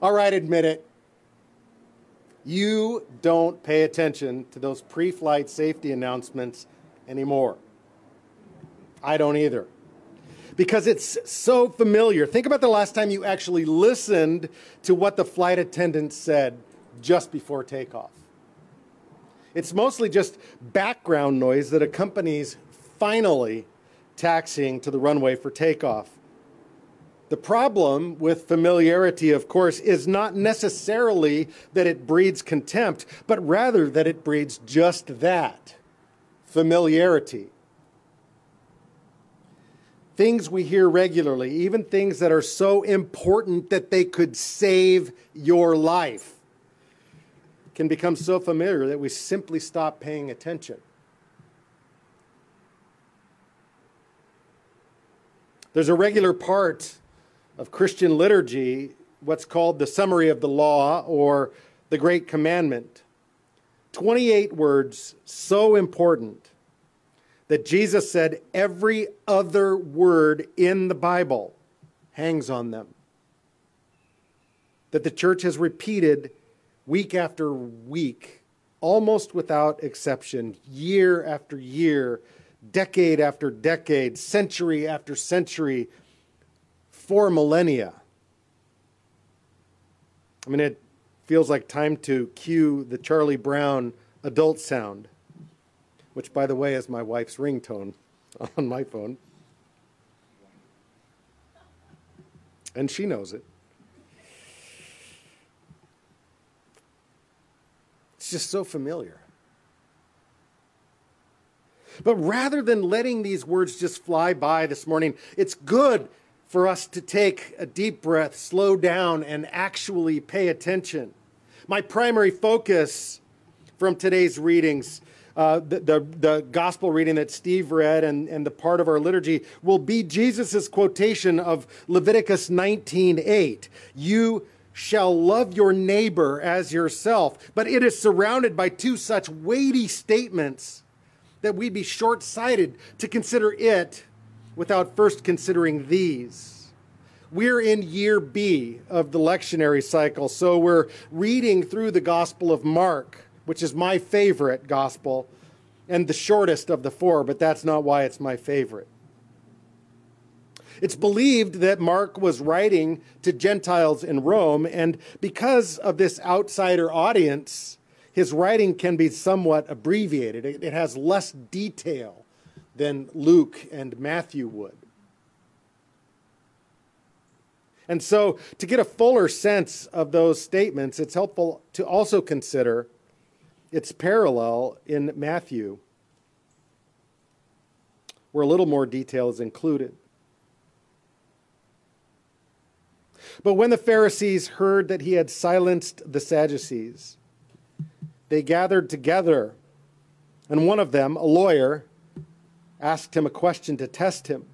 All right, admit it. You don't pay attention to those pre flight safety announcements anymore. I don't either. Because it's so familiar. Think about the last time you actually listened to what the flight attendant said just before takeoff. It's mostly just background noise that accompanies finally taxiing to the runway for takeoff. The problem with familiarity, of course, is not necessarily that it breeds contempt, but rather that it breeds just that familiarity. Things we hear regularly, even things that are so important that they could save your life, can become so familiar that we simply stop paying attention. There's a regular part of Christian liturgy, what's called the summary of the law or the great commandment. 28 words, so important that Jesus said every other word in the Bible hangs on them. That the church has repeated week after week, almost without exception, year after year, decade after decade, century after century four millennia. I mean, it feels like time to cue the Charlie Brown adult sound, which, by the way, is my wife's ringtone on my phone. And she knows it. It's just so familiar. But rather than letting these words just fly by this morning, it's good for us to take a deep breath, slow down, and actually pay attention. My primary focus from today's readings, uh, the, the, the, gospel reading that Steve read and, and the part of our liturgy, will be Jesus' quotation of Leviticus 19:8. You shall love your neighbor as yourself. But it is surrounded by two such weighty statements that we'd be short sighted to consider it without first considering these. We're in year B of the lectionary cycle, so we're reading through the Gospel of Mark, which is my favorite gospel and the shortest of the four, but that's not why it's my favorite. It's believed that Mark was writing to Gentiles in Rome, and because of this outsider audience, his writing can be somewhat abbreviated. It has less detail than Luke and Matthew would. And so, to get a fuller sense of those statements, it's helpful to also consider its parallel in Matthew, where a little more detail is included. But when the Pharisees heard that he had silenced the Sadducees, they gathered together, and one of them, a lawyer, asked him a question to test him.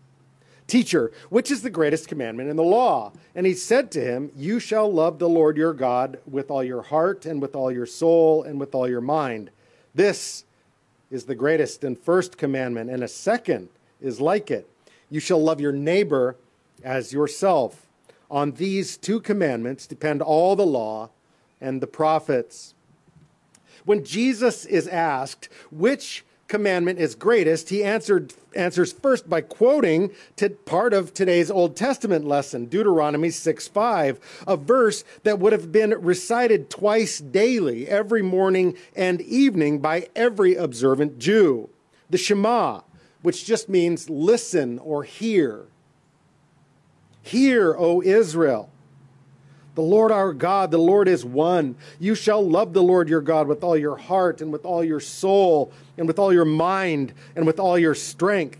Teacher, which is the greatest commandment in the law? And he said to him, You shall love the Lord your God with all your heart, and with all your soul, and with all your mind. This is the greatest and first commandment, and a second is like it. You shall love your neighbor as yourself. On these two commandments depend all the law and the prophets. When Jesus is asked, Which commandment is greatest, he answered, answers first by quoting to part of today's Old Testament lesson, Deuteronomy 6 5, a verse that would have been recited twice daily, every morning and evening, by every observant Jew. The Shema, which just means listen or hear. Hear, O Israel. The Lord our God, the Lord is one. You shall love the Lord your God with all your heart and with all your soul and with all your mind and with all your strength.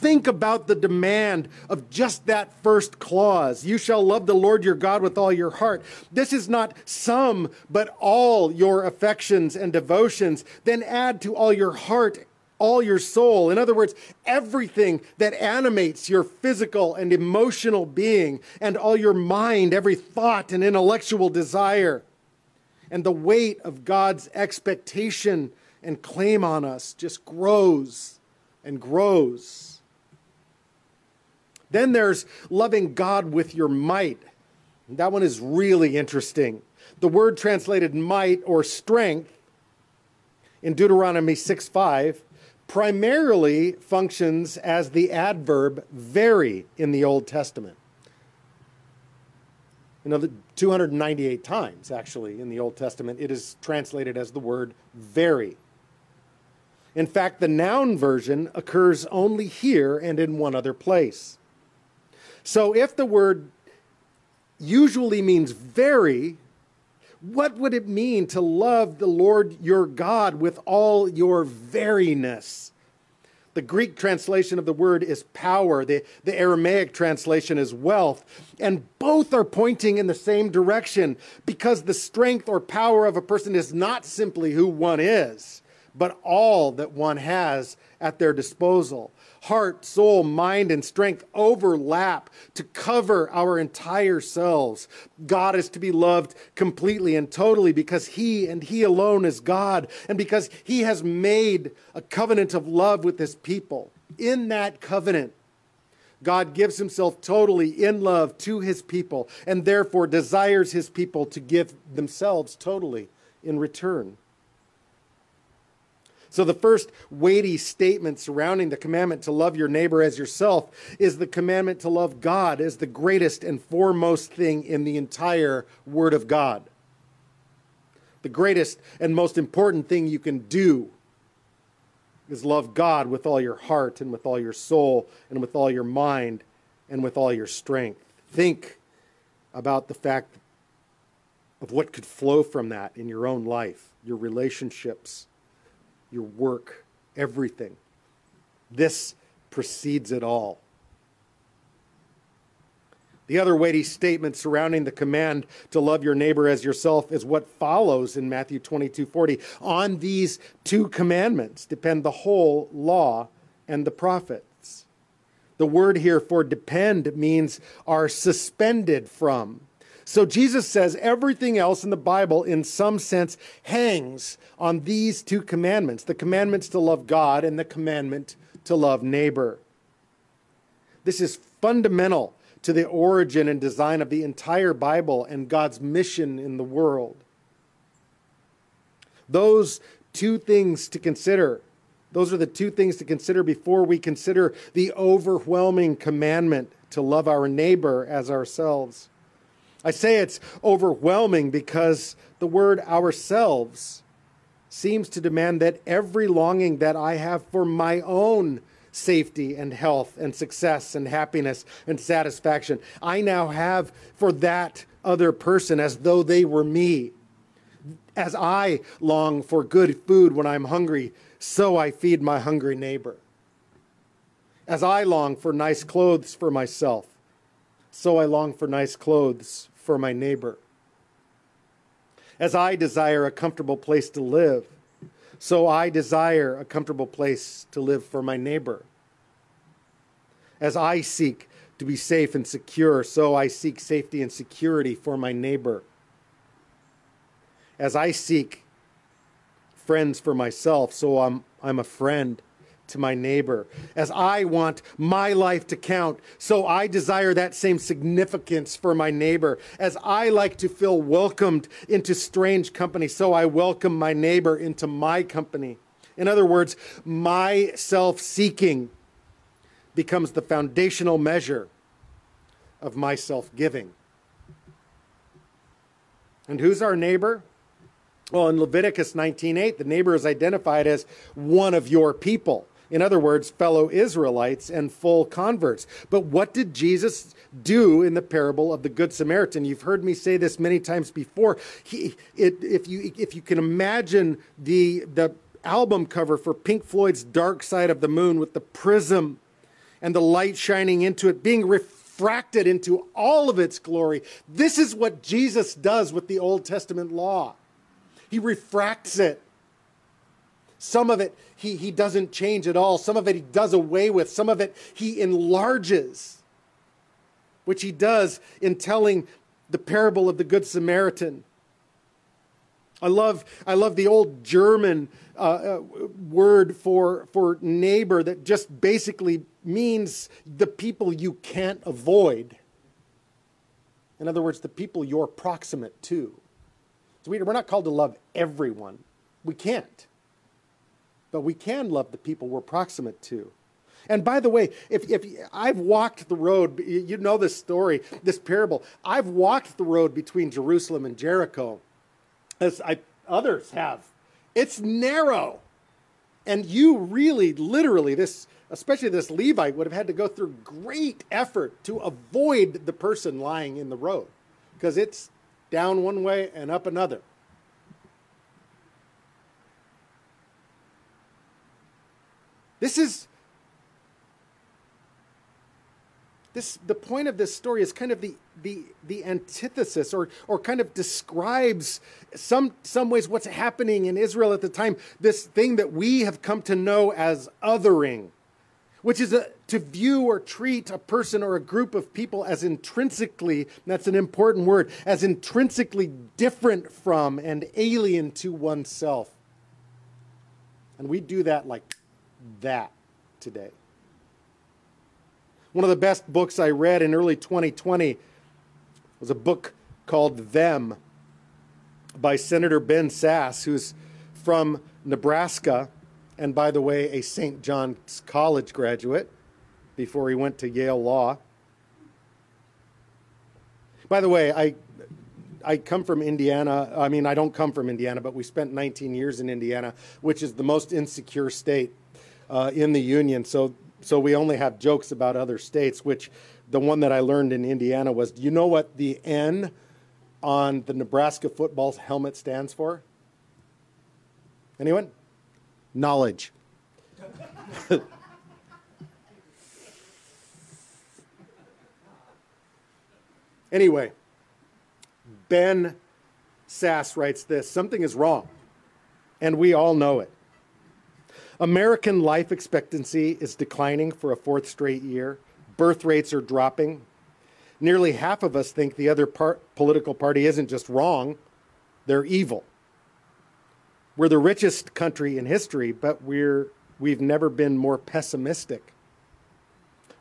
Think about the demand of just that first clause. You shall love the Lord your God with all your heart. This is not some, but all your affections and devotions. Then add to all your heart all your soul. In other words, everything that animates your physical and emotional being, and all your mind, every thought and intellectual desire. And the weight of God's expectation and claim on us just grows and grows. Then there's loving God with your might. That one is really interesting. The word translated might or strength in Deuteronomy 6 5 primarily functions as the adverb very in the Old Testament. You know, 298 times actually in the Old Testament it is translated as the word very. In fact, the noun version occurs only here and in one other place. So if the word usually means very, what would it mean to love the Lord your God with all your veriness? The Greek translation of the word is power, the, the Aramaic translation is wealth, and both are pointing in the same direction because the strength or power of a person is not simply who one is, but all that one has at their disposal heart, soul, mind, and strength overlap to cover our entire selves. God is to be loved completely and totally because He and He alone is God, and because He has made a covenant of love with His people. In that covenant, God gives himself totally in love to his people and therefore desires his people to give themselves totally in return. So, the first weighty statement surrounding the commandment to love your neighbor as yourself is the commandment to love God as the greatest and foremost thing in the entire Word of God. The greatest and most important thing you can do is love God with all your heart and with all your soul and with all your mind and with all your strength. Think about the fact of what could flow from that in your own life, your relationships your work, everything. This precedes it all. The other weighty statement surrounding the command to love your neighbor as yourself is what follows in Matthew 22 40. On these two commandments depend the whole law and the prophets. The word here for depend means are suspended from. So Jesus says everything else in the Bible, in some sense, hangs on these two commandments the commandments to love God and the commandment to love neighbor. This is fundamental to the origin and design of the entire Bible and God's mission in the world. Those two things to consider. Those are the two things to consider before we consider the overwhelming commandment to love our neighbor as ourselves. I say it's overwhelming because the word ourselves seems to demand that every longing that I have for my own safety and health and success and happiness and satisfaction, I now have for that other person as though they were me. As I long for good food when I'm hungry, so I feed my hungry neighbor. As I long for nice clothes for myself, so I long for nice clothes for my neighbor. As I desire a comfortable place to live, so I desire a comfortable place to live for my neighbor. As I seek to be safe and secure, so I seek safety and security for my neighbor. As I seek friends for myself, so I'm, I'm a friend to my neighbor. As I want my life to count, so I desire that same significance for my neighbor. As I like to feel welcomed into strange company, so I welcome my neighbor into my company. In other words, my self seeking becomes the foundational measure of my self giving. And who's our neighbor? Well, in Leviticus 19:8, the neighbor is identified as one of your people. In other words, fellow Israelites and full converts. But what did Jesus do in the parable of the Good Samaritan? You've heard me say this many times before. He, it, if, you, if you can imagine the, the album cover for Pink Floyd's Dark Side of the Moon with the prism and the light shining into it, being refracted into all of its glory, this is what Jesus does with the Old Testament law. He refracts it some of it he, he doesn't change at all. Some of it he does away with. Some of it he enlarges, which he does in telling the parable of the Good Samaritan. I love, I love the old German uh, uh, word for, for neighbor that just basically means the people you can't avoid. In other words, the people you're proximate to. So we're not called to love everyone. We can't. But we can love the people we're proximate to. And by the way, if, if I've walked the road, you know this story, this parable. I've walked the road between Jerusalem and Jericho, as I, others have. It's narrow. And you really, literally, this, especially this Levite, would have had to go through great effort to avoid the person lying in the road because it's down one way and up another. This is this the point of this story is kind of the the the antithesis or or kind of describes some some ways what's happening in Israel at the time. This thing that we have come to know as othering which is a, to view or treat a person or a group of people as intrinsically that's an important word as intrinsically different from and alien to oneself. And we do that like that today one of the best books I read in early 2020 was a book called Them by Senator Ben Sasse, who's from Nebraska, and by the way, a St. John's College graduate before he went to Yale Law. By the way, I I come from Indiana. I mean, I don't come from Indiana, but we spent 19 years in Indiana, which is the most insecure state uh, in the union. So so we only have jokes about other states, which the one that I learned in Indiana was do you know what the N on the Nebraska football helmet stands for? Anyone? Knowledge. anyway, Ben Sasse writes this something is wrong, and we all know it. American life expectancy is declining for a fourth straight year. Birth rates are dropping. Nearly half of us think the other part, political party isn't just wrong, they're evil. We're the richest country in history, but we're, we've never been more pessimistic.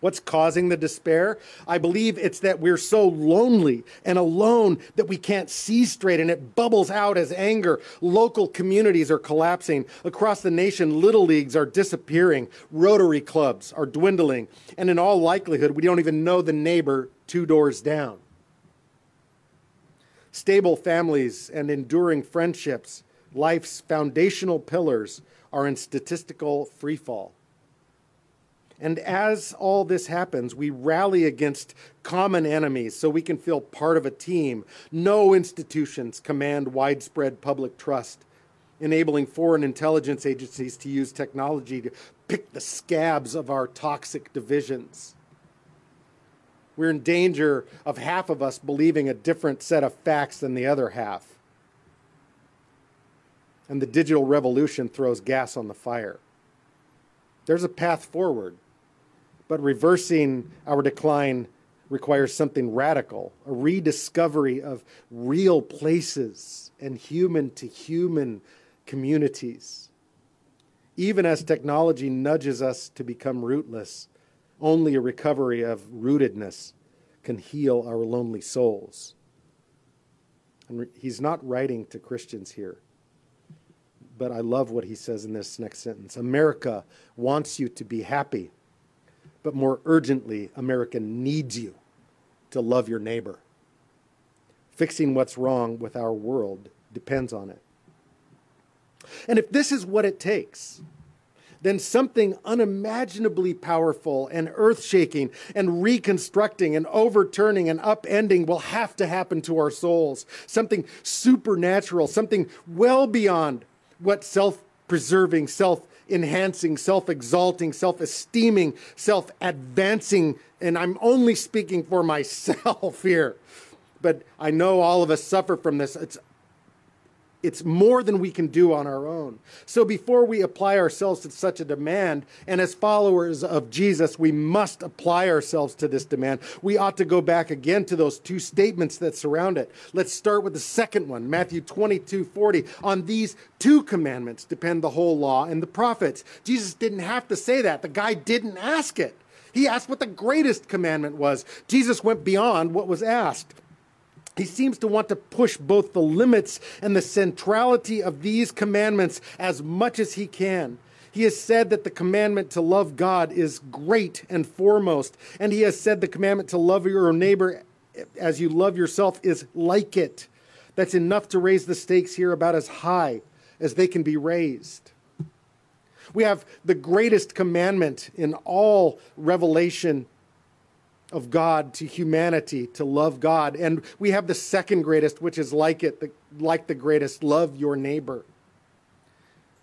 What's causing the despair? I believe it's that we're so lonely and alone that we can't see straight and it bubbles out as anger. Local communities are collapsing. Across the nation, little leagues are disappearing. Rotary clubs are dwindling. And in all likelihood, we don't even know the neighbor two doors down. Stable families and enduring friendships, life's foundational pillars, are in statistical freefall. And as all this happens, we rally against common enemies so we can feel part of a team. No institutions command widespread public trust, enabling foreign intelligence agencies to use technology to pick the scabs of our toxic divisions. We're in danger of half of us believing a different set of facts than the other half. And the digital revolution throws gas on the fire. There's a path forward. But reversing our decline requires something radical a rediscovery of real places and human to human communities. Even as technology nudges us to become rootless, only a recovery of rootedness can heal our lonely souls. And he's not writing to Christians here. But I love what he says in this next sentence America wants you to be happy but more urgently, America needs you to love your neighbor. Fixing what's wrong with our world depends on it. And if this is what it takes, then something unimaginably powerful and earth shaking and reconstructing and overturning and upending will have to happen to our souls. Something supernatural, something well beyond what self preserving, self enhancing, self exalting, self esteeming, self advancing. And I'm only speaking for myself here. But I know all of us suffer from this. It's it's more than we can do on our own. So before we apply ourselves to such a demand, and as followers of Jesus, we must apply ourselves to this demand. We ought to go back again to those two statements that surround it. Let's start with the second one, Matthew 22 40. On these two commandments depend the whole law and the prophets. Jesus didn't have to say that, the guy didn't ask it. He asked what the greatest commandment was. Jesus went beyond what was asked. He seems to want to push both the limits and the centrality of these commandments as much as he can. He has said that the commandment to love God is great and foremost, and he has said the commandment to love your neighbor as you love yourself is like it. That's enough to raise the stakes here about as high as they can be raised. We have the greatest commandment in all revelation of God to humanity to love God. And we have the second greatest, which is like it, the, like the greatest love your neighbor.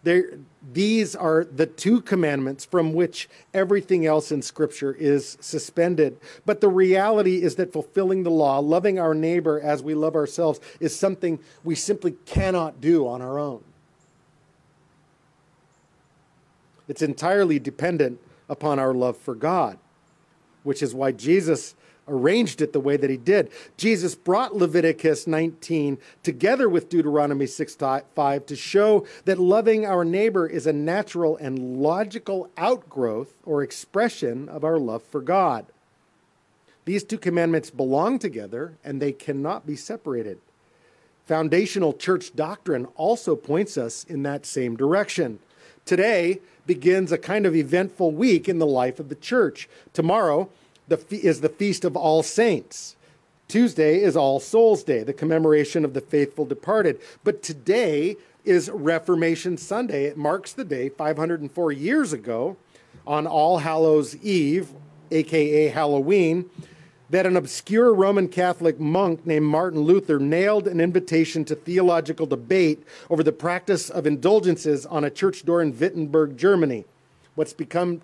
There, these are the two commandments from which everything else in Scripture is suspended. But the reality is that fulfilling the law, loving our neighbor as we love ourselves, is something we simply cannot do on our own. It's entirely dependent upon our love for God which is why Jesus arranged it the way that he did. Jesus brought Leviticus 19 together with Deuteronomy 6 5 to show that loving our neighbor is a natural and logical outgrowth or expression of our love for God. These two commandments belong together and they cannot be separated. Foundational church doctrine also points us in that same direction. Today begins a kind of eventful week in the life of the church. Tomorrow the, is the Feast of All Saints. Tuesday is All Souls Day, the commemoration of the faithful departed. But today is Reformation Sunday. It marks the day 504 years ago on All Hallows Eve, aka Halloween, that an obscure Roman Catholic monk named Martin Luther nailed an invitation to theological debate over the practice of indulgences on a church door in Wittenberg, Germany, what's become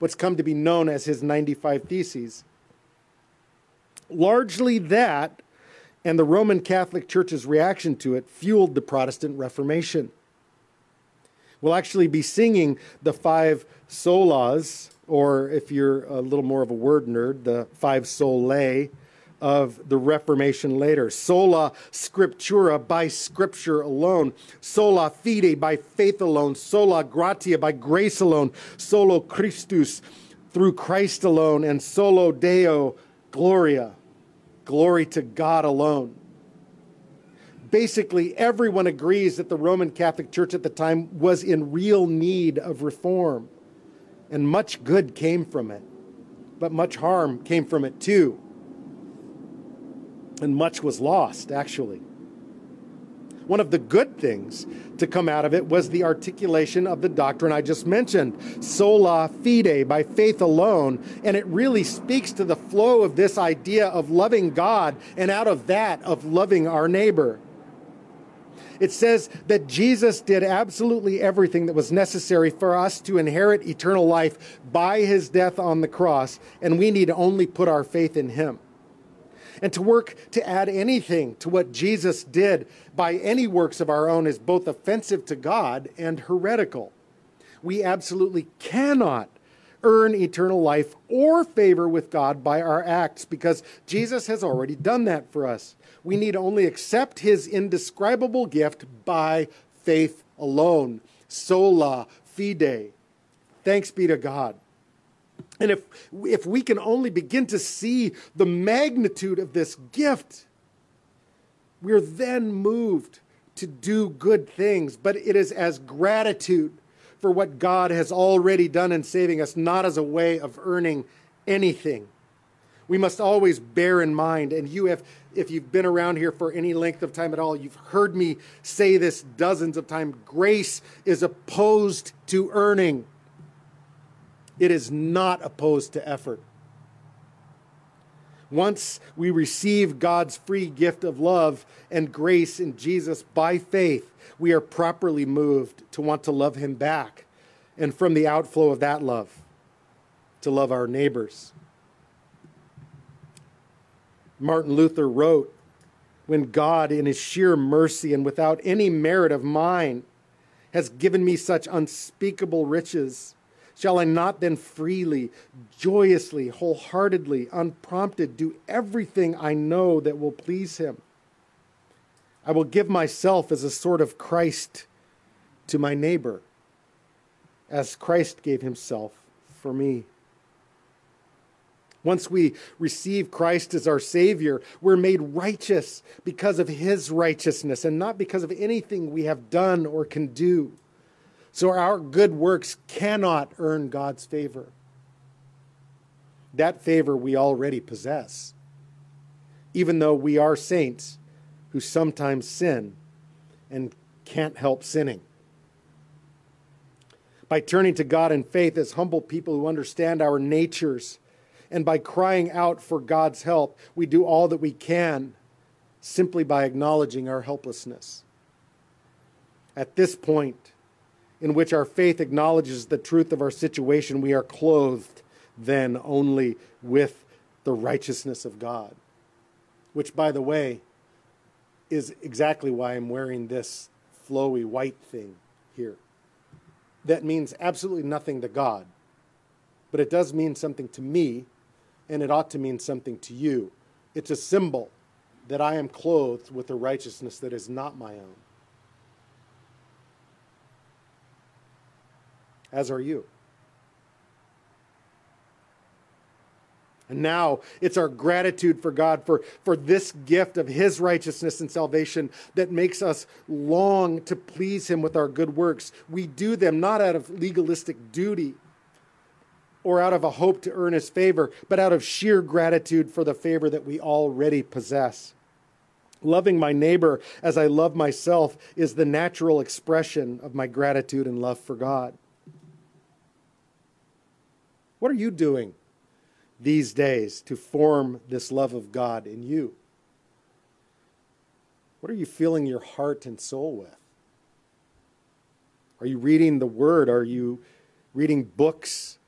what's come to be known as his 95 Theses. Largely that and the Roman Catholic Church's reaction to it fueled the Protestant Reformation. We'll actually be singing the five solas or if you're a little more of a word nerd, the five solae of the Reformation later. Sola scriptura, by scripture alone. Sola fide, by faith alone. Sola gratia, by grace alone. Solus Christus, through Christ alone. And soli Deo, gloria, glory to God alone. Basically, everyone agrees that the Roman Catholic Church at the time was in real need of reform and much good came from it, but much harm came from it too. And much was lost, actually. One of the good things to come out of it was the articulation of the doctrine I just mentioned, sola fide, by faith alone. And it really speaks to the flow of this idea of loving God and out of that of loving our neighbor. It says that Jesus did absolutely everything that was necessary for us to inherit eternal life by his death on the cross, and we need only put our faith in him. And to work to add anything to what Jesus did by any works of our own is both offensive to God and heretical. We absolutely cannot earn eternal life or favor with God by our acts because Jesus has already done that for us. We need only accept his indescribable gift by faith alone. Sola fide. Thanks be to God. And if, if we can only begin to see the magnitude of this gift, we're then moved to do good things. But it is as gratitude for what God has already done in saving us, not as a way of earning anything. We must always bear in mind, and you have, if you've been around here for any length of time at all, you've heard me say this dozens of times grace is opposed to earning, it is not opposed to effort. Once we receive God's free gift of love and grace in Jesus by faith, we are properly moved to want to love Him back. And from the outflow of that love, to love our neighbors. Martin Luther wrote, When God, in His sheer mercy and without any merit of mine, has given me such unspeakable riches, Shall I not then freely, joyously, wholeheartedly, unprompted do everything I know that will please him? I will give myself as a sort of Christ to my neighbor, as Christ gave himself for me. Once we receive Christ as our Savior, we're made righteous because of His righteousness and not because of anything we have done or can do. So our good works cannot earn God's favor. That favor we already possess. Even though we are saints who sometimes sin and can't help sinning. By turning to God in faith as humble people who understand our natures, and by crying out for God's help, we do all that we can simply by acknowledging our helplessness. At this point, in which our faith acknowledges the truth of our situation, we are clothed then only with the righteousness of God. Which, by the way, is exactly why I'm wearing this flowy white thing here. That means absolutely nothing to God, but it does mean something to me, and it ought to mean something to you. It's a symbol that I am clothed with a righteousness that is not my own. as are you. And now it's our gratitude for God for, for this gift of His righteousness and salvation that makes us long to please Him with our good works. We do them not out of legalistic duty or out of a hope to earn His favor, but out of sheer gratitude for the favor that we already possess. Loving my neighbor as I love myself is the natural expression of my gratitude and love for God. What are you doing these days to form this love of God in you? What are you filling your heart and soul with? Are you reading the Word? Are you reading books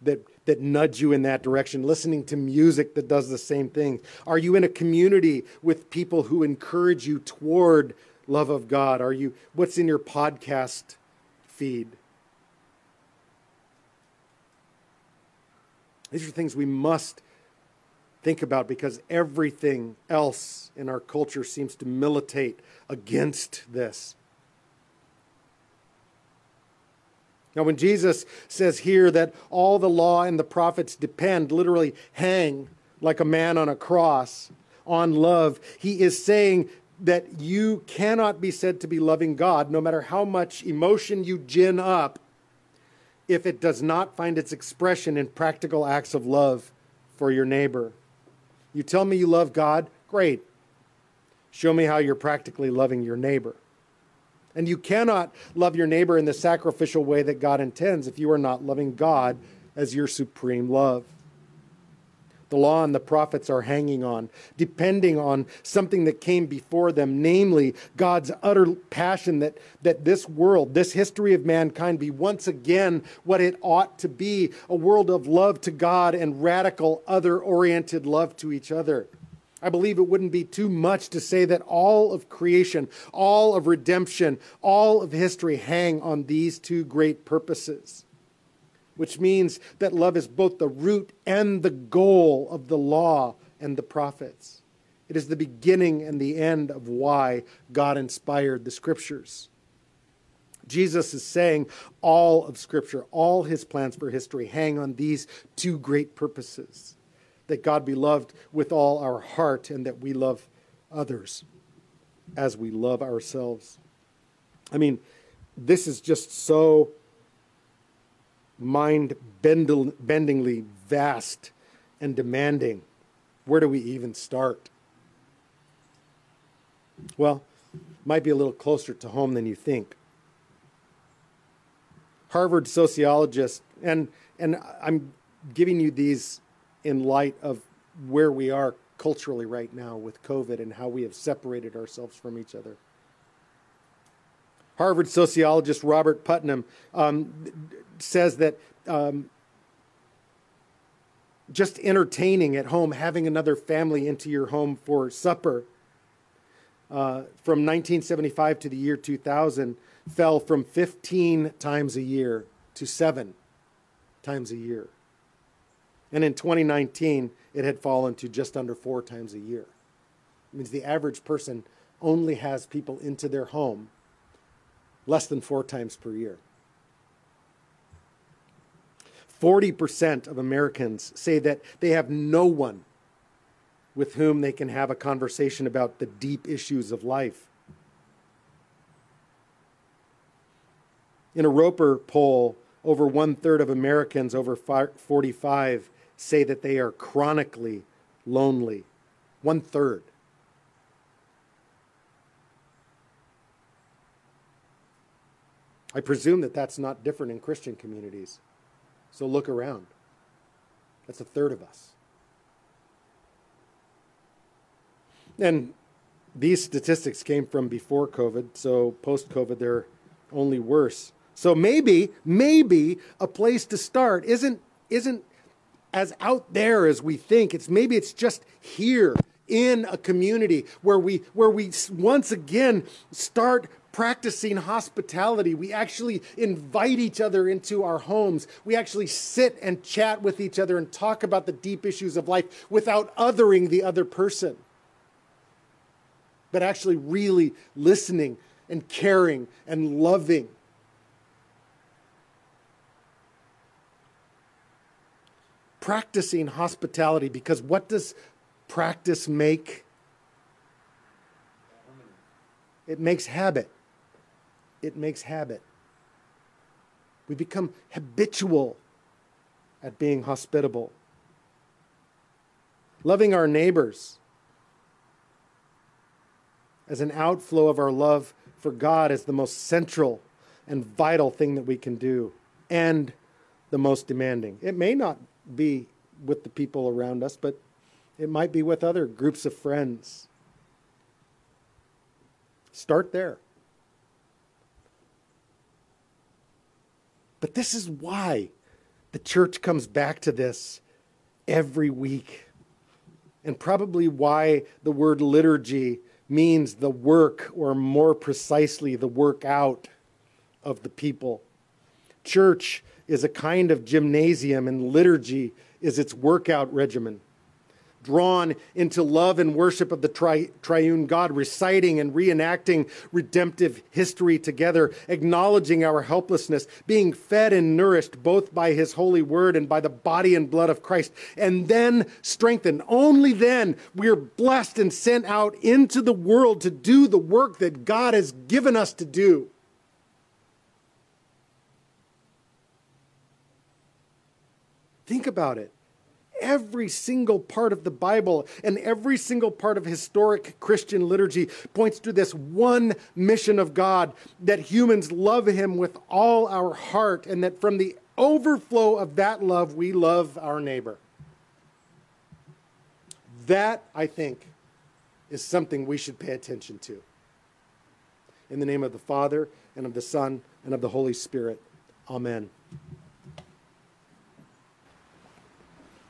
that, that nudge you in that direction? Listening to music that does the same thing? Are you in a community with people who encourage you toward love of God? Are you what's in your podcast feed? These are things we must think about because everything else in our culture seems to militate against this. Now, when Jesus says here that all the law and the prophets depend, literally hang like a man on a cross, on love, he is saying that you cannot be said to be loving God no matter how much emotion you gin up if it does not find its expression in practical acts of love for your neighbor. You tell me you love God? Great. Show me how you're practically loving your neighbor. And you cannot love your neighbor in the sacrificial way that God intends if you are not loving God as your supreme love the law and the prophets are hanging on, depending on something that came before them, namely God's utter passion that, that this world, this history of mankind, be once again what it ought to be a world of love to God and radical, other oriented love to each other. I believe it wouldn't be too much to say that all of creation, all of redemption, all of history hang on these two great purposes which means that love is both the root and the goal of the law and the prophets. It is the beginning and the end of why God inspired the scriptures. Jesus is saying all of Scripture, all his plans for history hang on these two great purposes that God be loved with all our heart and that we love others as we love ourselves. I mean, this is just so mind bendingly vast and demanding. Where do we even start? Well, might be a little closer to home than you think. Harvard sociologist, and, and I'm giving you these in light of where we are culturally right now with COVID and how we have separated ourselves from each other. Harvard sociologist Robert Putnam um, says that um, just entertaining at home, having another family into your home for supper uh, from 1975 to the year 2000 fell from 15 times a year to seven times a year. And in 2019, it had fallen to just under four times a year. It means the average person only has people into their home less than four times per year. 40% of Americans say that they have no one with whom they can have a conversation about the deep issues of life. In a Roper poll, over one third of Americans over 45 say that they are chronically lonely. One third. I presume that that's not different in Christian communities. So look around. That's a third of us. And these statistics came from before COVID, so post COVID, they're only worse. So maybe, maybe a place to start isn't, isn't as out there as we think. It's maybe it's just here in a community where we, where we once again start practicing hospitality. We actually invite each other into our homes. We actually sit and chat with each other and talk about the deep issues of life without othering the other person, but actually really listening and caring and loving. Practicing hospitality because what does practice make? It makes habit it makes habit. We become habitual at being hospitable. Loving our neighbors as an outflow of our love for God is the most central and vital thing that we can do and the most demanding. It may not be with the people around us, but it might be with other groups of friends. Start there. But this is why the church comes back to this every week. And probably why the word liturgy means the work, or more precisely, the work out of the people. Church is a kind of gymnasium, and liturgy is its workout regimen drawn into love and worship of the tri- triune God, reciting and reenacting redemptive history together, acknowledging our helplessness, being fed and nourished both by his holy word and by the body and blood of Christ, and then strengthened. Only then we're blessed and sent out into the world to do the work that God has given us to do. Think about it every single part of the Bible and every single part of historic Christian liturgy points to this one mission of God that humans love Him with all our heart, and that from the overflow of that love, we love our neighbor. That, I think, is something we should pay attention to. In the name of the Father, and of the Son, and of the Holy Spirit. Amen.